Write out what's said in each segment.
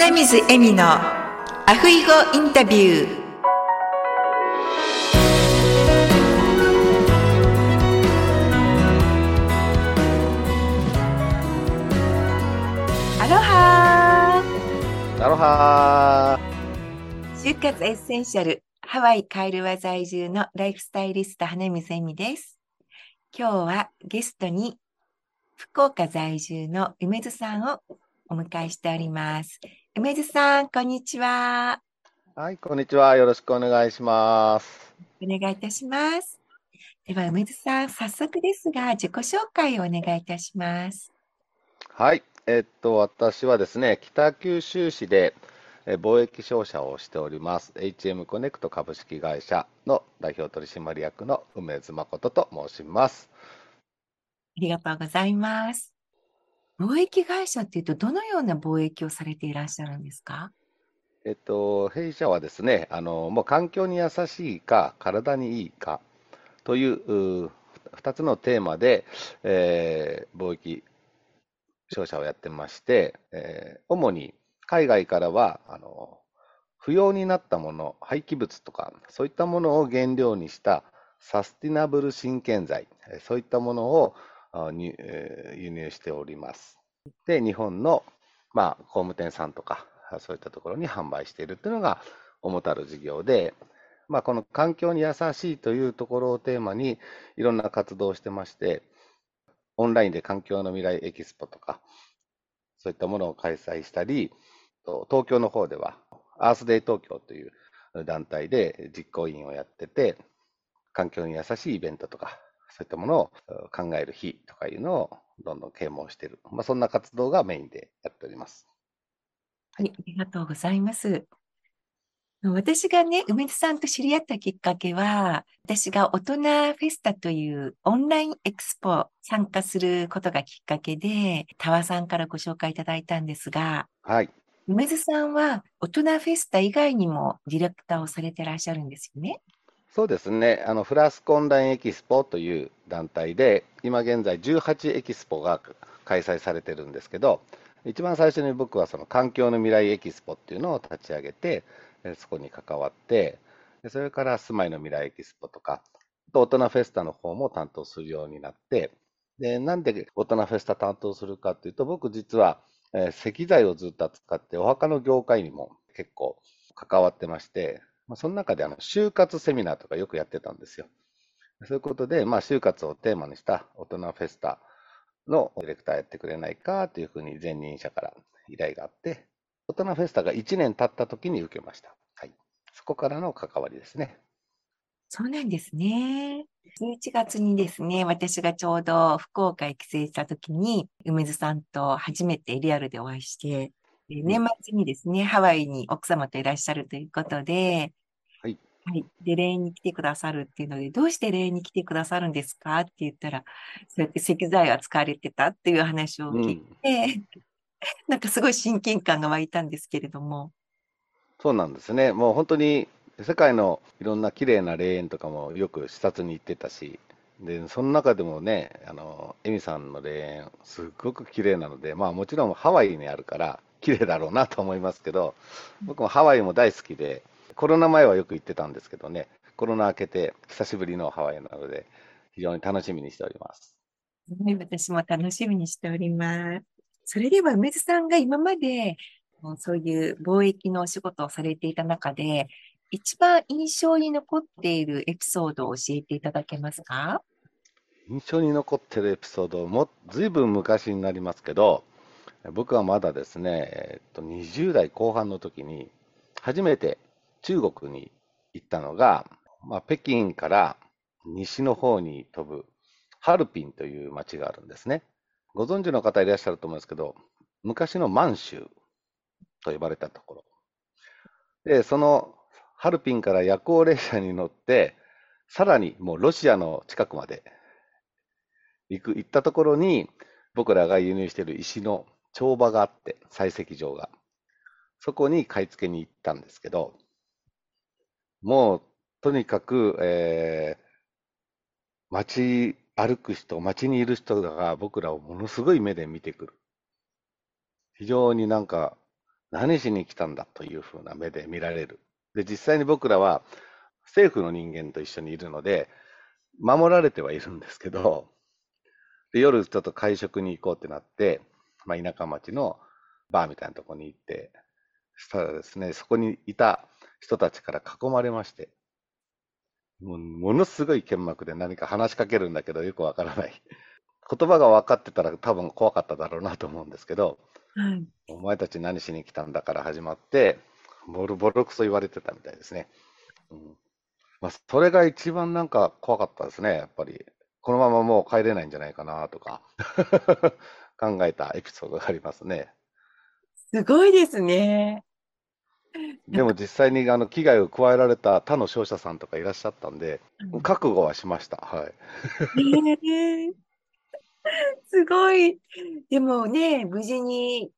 花水恵美のアフイゴインタビュー。アロハアロハ就活エッセンシャルハワイカイルワ在住のライフスタイリスト花水恵美です。今日はゲストに福岡在住の梅津さんをお迎えしております。梅津さん、こんにちは。はい、こんにちは。よろしくお願いします。お願いいたします。では、梅津さん、早速ですが、自己紹介をお願いいたします。はい、えっと、私はですね、北九州市で貿易商社をしております、HM コネクト株式会社の代表取締役の梅津誠と申します。ありがとうございます。貿易会社っていうと、どのような貿易をされていらっしゃるんですか？えっと、弊社はですね、あのもう環境に優しいか、体にいいかという2つのテーマで、えー、貿易商社をやってまして、えー、主に海外からはあの不要になったもの、廃棄物とか、そういったものを原料にしたサスティナブル新建材、そういったものをに、えー、輸入しております。で、日本の、まあ、工務店さんとか、そういったところに販売しているというのが主たる事業で、まあ、この環境に優しいというところをテーマにいろんな活動をしてまして、オンラインで環境の未来エキスポとか、そういったものを開催したり、東京の方では、アースデイ東京という団体で実行委員をやってて、環境に優しいイベントとか、そういったものを考える日とかいうのをどんどん啓蒙している。まあ、そんな活動がメインでやっております。はい、ありがとうございます。私がね、梅津さんと知り合ったきっかけは、私が大人フェスタというオンラインエクスポ参加することがきっかけで、タワさんからご紹介いただいたんですが、はい。梅津さんは大人フェスタ以外にもディレクターをされてらっしゃるんですよね。そうですね、あのフラスコオンラインエキスポという団体で、今現在18エキスポが開催されてるんですけど、一番最初に僕はその環境の未来エキスポっていうのを立ち上げて、そこに関わって、それから住まいの未来エキスポとか、大人フェスタの方も担当するようになって、でなんで大人フェスタ担当するかっていうと、僕実は、え石材をずっと扱って、お墓の業界にも結構関わってまして、まあ、その中であの就活セミナーとかよくやってたんですよ。そういうことで、まあ、就活をテーマにした大人フェスタのディレクターやってくれないかというふうに前任者から依頼があって、大人フェスタが1年経った時に受けました。はい。そこからの関わりですね。そうなんですね。11月にですね、私がちょうど福岡へ帰省した時に、梅津さんと初めてリアルでお会いして、年末にですね、ハワイに奥様といらっしゃるということで、はい。はい。で、霊園に来てくださるっていうので、どうして霊園に来てくださるんですかって言ったら、そうやって石材は使われてたっていう話を聞いて、うん、なんかすごい親近感が湧いたんですけれども。そうなんですね。もう本当に世界のいろんな綺麗な霊園とかもよく視察に行ってたし、で、その中でもね、あの、エミさんの霊園、すっごく綺麗なので、まあもちろんハワイにあるから、綺麗だろうなと思いますけど、僕もハワイも大好きで、コロナ前はよく行ってたんですけどね、コロナ明けて久しぶりのハワイなので、非常に楽しみにしております。はい、私も楽しみにしております。それでは梅津さんが今までそういう貿易のお仕事をされていた中で、一番印象に残っているエピソードを教えていただけますか？印象に残っているエピソードもずいぶん昔になりますけど、僕はまだですね、えっと、20代後半の時に、初めて中国に行ったのが、まあ、北京から西の方に飛ぶハルピンという町があるんですね。ご存知の方いらっしゃると思うんですけど、昔の満州と呼ばれたところ。で、そのハルピンから夜行列車に乗って、さらにもうロシアの近くまで行く、行ったところに、僕らが輸入している石の帳場があって、採石場が。そこに買い付けに行ったんですけど、もう、とにかく、えー、街歩く人、街にいる人が僕らをものすごい目で見てくる。非常になんか何しに来たんだというふうな目で見られる。で、実際に僕らは政府の人間と一緒にいるので、守られてはいるんですけど、で夜ちょっと会食に行こうってなって、まあ、田舎町のバーみたいなところに行って、したらですね、そこにいた人たちから囲まれまして、もうものすごい剣幕で何か話しかけるんだけどよくわからない。言葉が分かってたら多分怖かっただろうなと思うんですけど、はい、お前たち何しに来たんだから始まって、ボロボロクソ言われてたみたいですね。うんまあ、それが一番なんか怖かったですね、やっぱり。このままもう帰れないんじゃないかなとか考えたエピソードがありますね。すごいですね。でも実際にあの危害を加えられた他の商社さんとかいらっしゃったんで、うん、覚悟はしました。はい。えー、すごい。でもね、無事に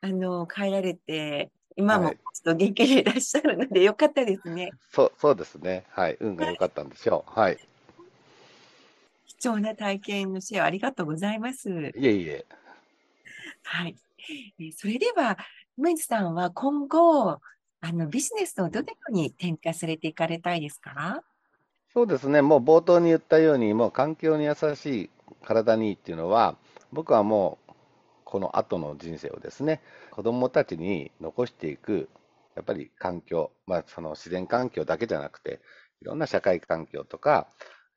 あの帰られて、今もちょっと元気でいらっしゃるので、よかったですね。そうそうですね。はい。運が良かったんでしょう。はい。貴重な体験のシェアありがとうございます。いえいえ。はい。それでは、梅津さんは今後、あのビジネスをどのように転化されていかれたいですか？そうですね、もう冒頭に言ったように、もう環境に優しい、体にいいっていうのは、僕はもうこの後の人生をですね、子どもたちに残していく、やっぱり環境、まあ、その自然環境だけじゃなくて、いろんな社会環境とか、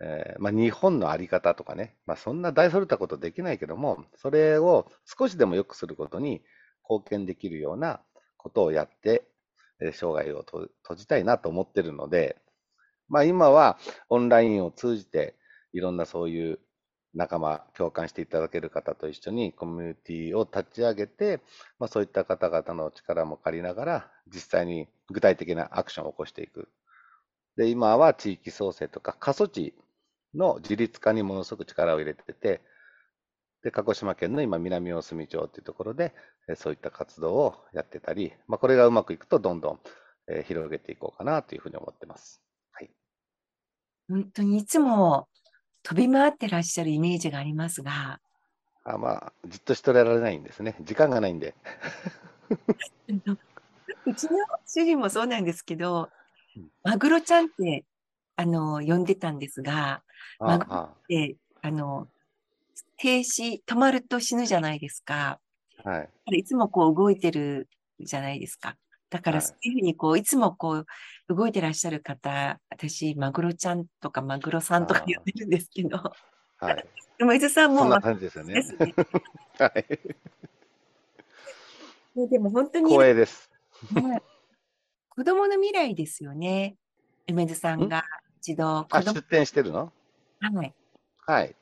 えー、まあ、日本の在り方とかね、まあ、そんな大それたことできないけども、それを少しでも良くすることに貢献できるようなことをやって、えー、生涯を閉じたいなと思ってるので、まあ、今はオンラインを通じて、いろんなそういう仲間、共感していただける方と一緒にコミュニティを立ち上げて、まあ、そういった方々の力も借りながら、実際に具体的なアクションを起こしていく。で、今は地域創生とか過疎地の自立化にものすごく力を入れてて、で、鹿児島県の今、南大隅町っていうところで、そういった活動をやってたり、まあ、これがうまくいくと、どんどん、え広げていこうかなというふうに思ってます。はい。本当にいつも飛び回ってらっしゃるイメージがありますが。あまあ、じっとしてられないんですね。時間がないんで。うちの主人もそうなんですけど、マグロちゃんってあの呼んでたんですが、マグロってあの停止、止まると死ぬじゃないですか。はい。いつもこう動いてるじゃないですか。だからそういうふうにこう、いつもこう、動いてらっしゃる方、私、マグロちゃんとかマグロさんとか呼んでるんですけど、はい。梅津さんも、そんな感じですよね。ね はい。でも本当に、光栄です。ね、子供の未来ですよね。梅津さんが一度子供。出店してるの？はい。はい。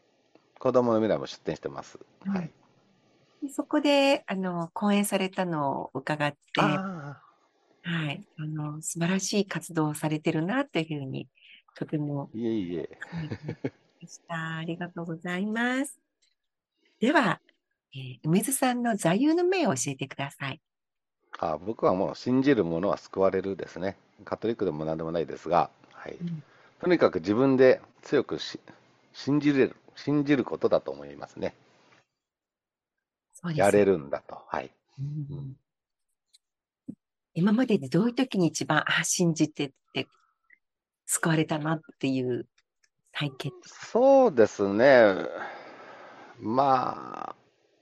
子供の未来も出店してます。はい。そこで、あの、講演されたのを伺って、はい。あの、素晴らしい活動をされてるなというふうに、とても。いえいえ。ありがとうございます。では、えー、梅津さんの座右の銘を教えてください。あ僕はもう信じるものは救われるですね。カトリックでも何でもないですが、はい。うん、とにかく自分で強くし信じれる、信じることだと思いますね。すやれるんだと。はい。うん今まででどういう時に一番、あ、信じてって救われたなっていう体験？そうですね。まあ、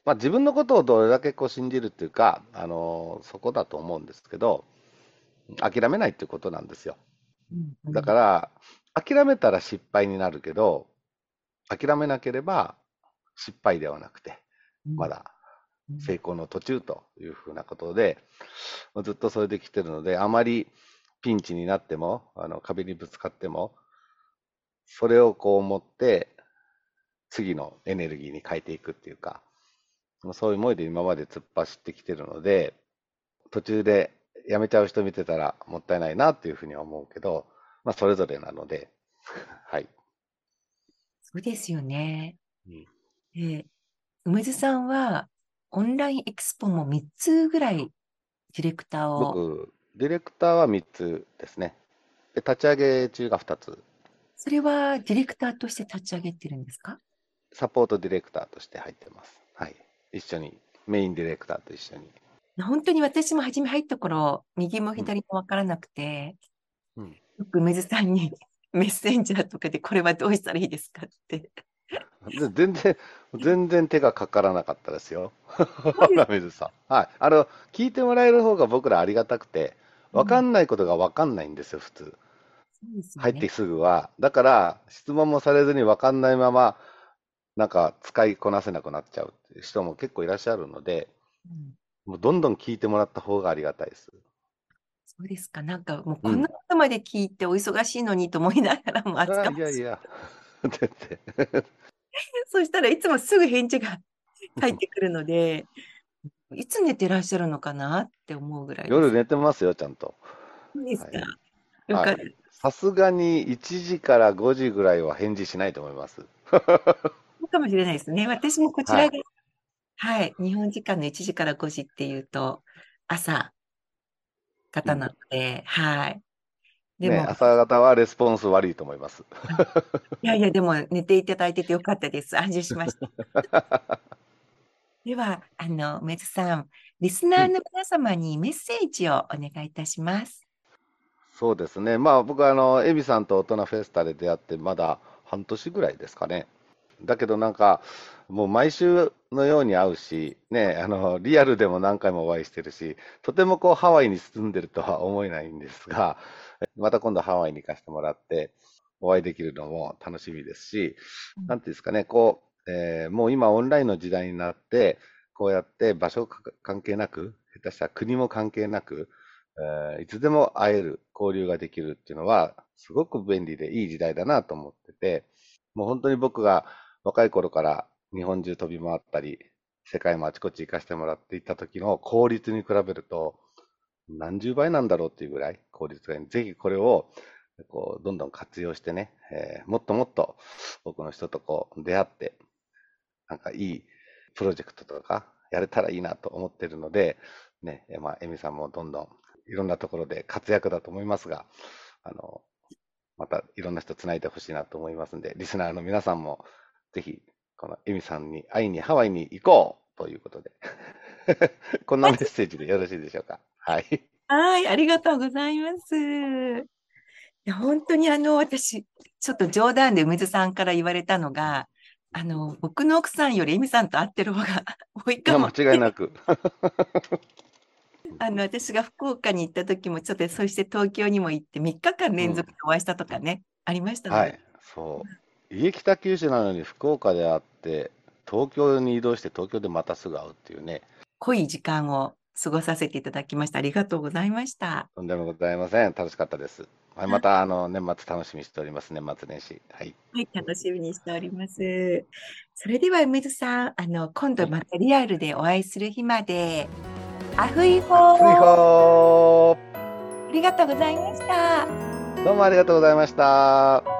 まあ、自分のことをどれだけこう信じるっていうか、あの、そこだと思うんですけど、諦めないっていうことなんですよ。だから、諦めたら失敗になるけど、諦めなければ失敗ではなくて、まだ成功の途中というふうなことで、ずっとそれで来てるので、あまりピンチになっても、あの壁にぶつかっても、それをこう持って、次のエネルギーに変えていくっていうか、そういう思いで今まで突っ走ってきてるので、途中でやめちゃう人見てたらもったいないなっていうふうには思うけど、まあそれぞれなので、はい。そうですよね。うん、え梅津さんは、オンラインエクスポも3つぐらいディレクターを。僕、ディレクターは3つですね。で、立ち上げ中が2つ。それはディレクターとして立ち上げてるんですか？サポートディレクターとして入ってます。はい。一緒に、メインディレクターと一緒に。本当に私も初め入った頃、右も左もわからなくて、うんよく梅津さんに メッセンジャーとかでこれはどうしたらいいですかって。で全然、全然手がかからなかったですよ。水さん。はい。あの、聞いてもらえる方が僕らありがたくて、わかんないことがわかんないんですよ、普通。ね入ってすぐは。だから、質問もされずにわかんないまま、なんか使いこなせなくなっちゃうっていう人も結構いらっしゃるので、うんもうどんどん聞いてもらった方がありがたいです。そうですか。なんかもううんこんなことまで聞いてお忙しいのにと思いながらもあ扱っていやいや、全然。そしたらいつもすぐ返事が返ってくるので、いつ寝てらっしゃるのかなって思うぐらい。夜寝てますよ、ちゃんと。そうですか。さすがに1時から5時ぐらいは返事しないと思います。そうかもしれないですね。私もこちらはが、はい、日本時間の1時から5時っていうと、朝方なので、はい。でね、も、朝方はレスポンス悪いと思います。いやいや、でも寝ていただいててよかったです。安心しました。では、あの、梅津さん、リスナーの皆様にメッセージをお願いいたします。そうですね。まあ僕はあの、エビさんと大人フェスタで出会ってまだ半年ぐらいですかね。だけどなんか、もう毎週のように会うし、ね、あの、リアルでも何回もお会いしてるし、とてもこうハワイに住んでるとは思えないんですが、また今度ハワイに行かせてもらって、お会いできるのも楽しみですし、なんていうんですかね、こう、えーもう今オンラインの時代になって、こうやって場所関係なく、下手したら国も関係なく、えーいつでも会える、交流ができるっていうのは、すごく便利でいい時代だなと思ってて、もう本当に僕が若い頃から日本中飛び回ったり、世界もあちこち行かせてもらっていた時の効率に比べると、何十倍なんだろうっていうぐらい効率がいい。ぜひこれを、こう、どんどん活用してね、えーもっともっと多くの人とこう出会って、なんかいいプロジェクトとかやれたらいいなと思ってるので、ね、まあ、エミさんもどんどんいろんなところで活躍だと思いますが、あの、またいろんな人つないでほしいなと思いますんで、リスナーの皆さんもぜひ、このエミさんに会いにハワイに行こうということで、こんなメッセージでよろしいでしょうか？はい。はい、ありがとうございます。いや、本当にあの、私、ちょっと冗談で梅津さんから言われたのが、あの、僕の奥さんよりエミさんと会ってる方が 多いかも。間違いなく。あの、私が福岡に行った時も、ちょっと、そして東京にも行って3日間連続でお会いしたとかね、ありましたので、はい、そう。家北九州なのに福岡で会って、東京に移動して東京でまたすぐ会うっていうね、濃い時間を過ごさせていただきました。ありがとうございました。とんでもございません。楽しかったです。はい、またあの年末楽しみにしております。年末年始。はい。はい、楽しみにしております。それでは梅津さん、あの、今度またリアルでお会いする日まで、アフイホふいーほありがとうございました。ーどうもありがとうございました。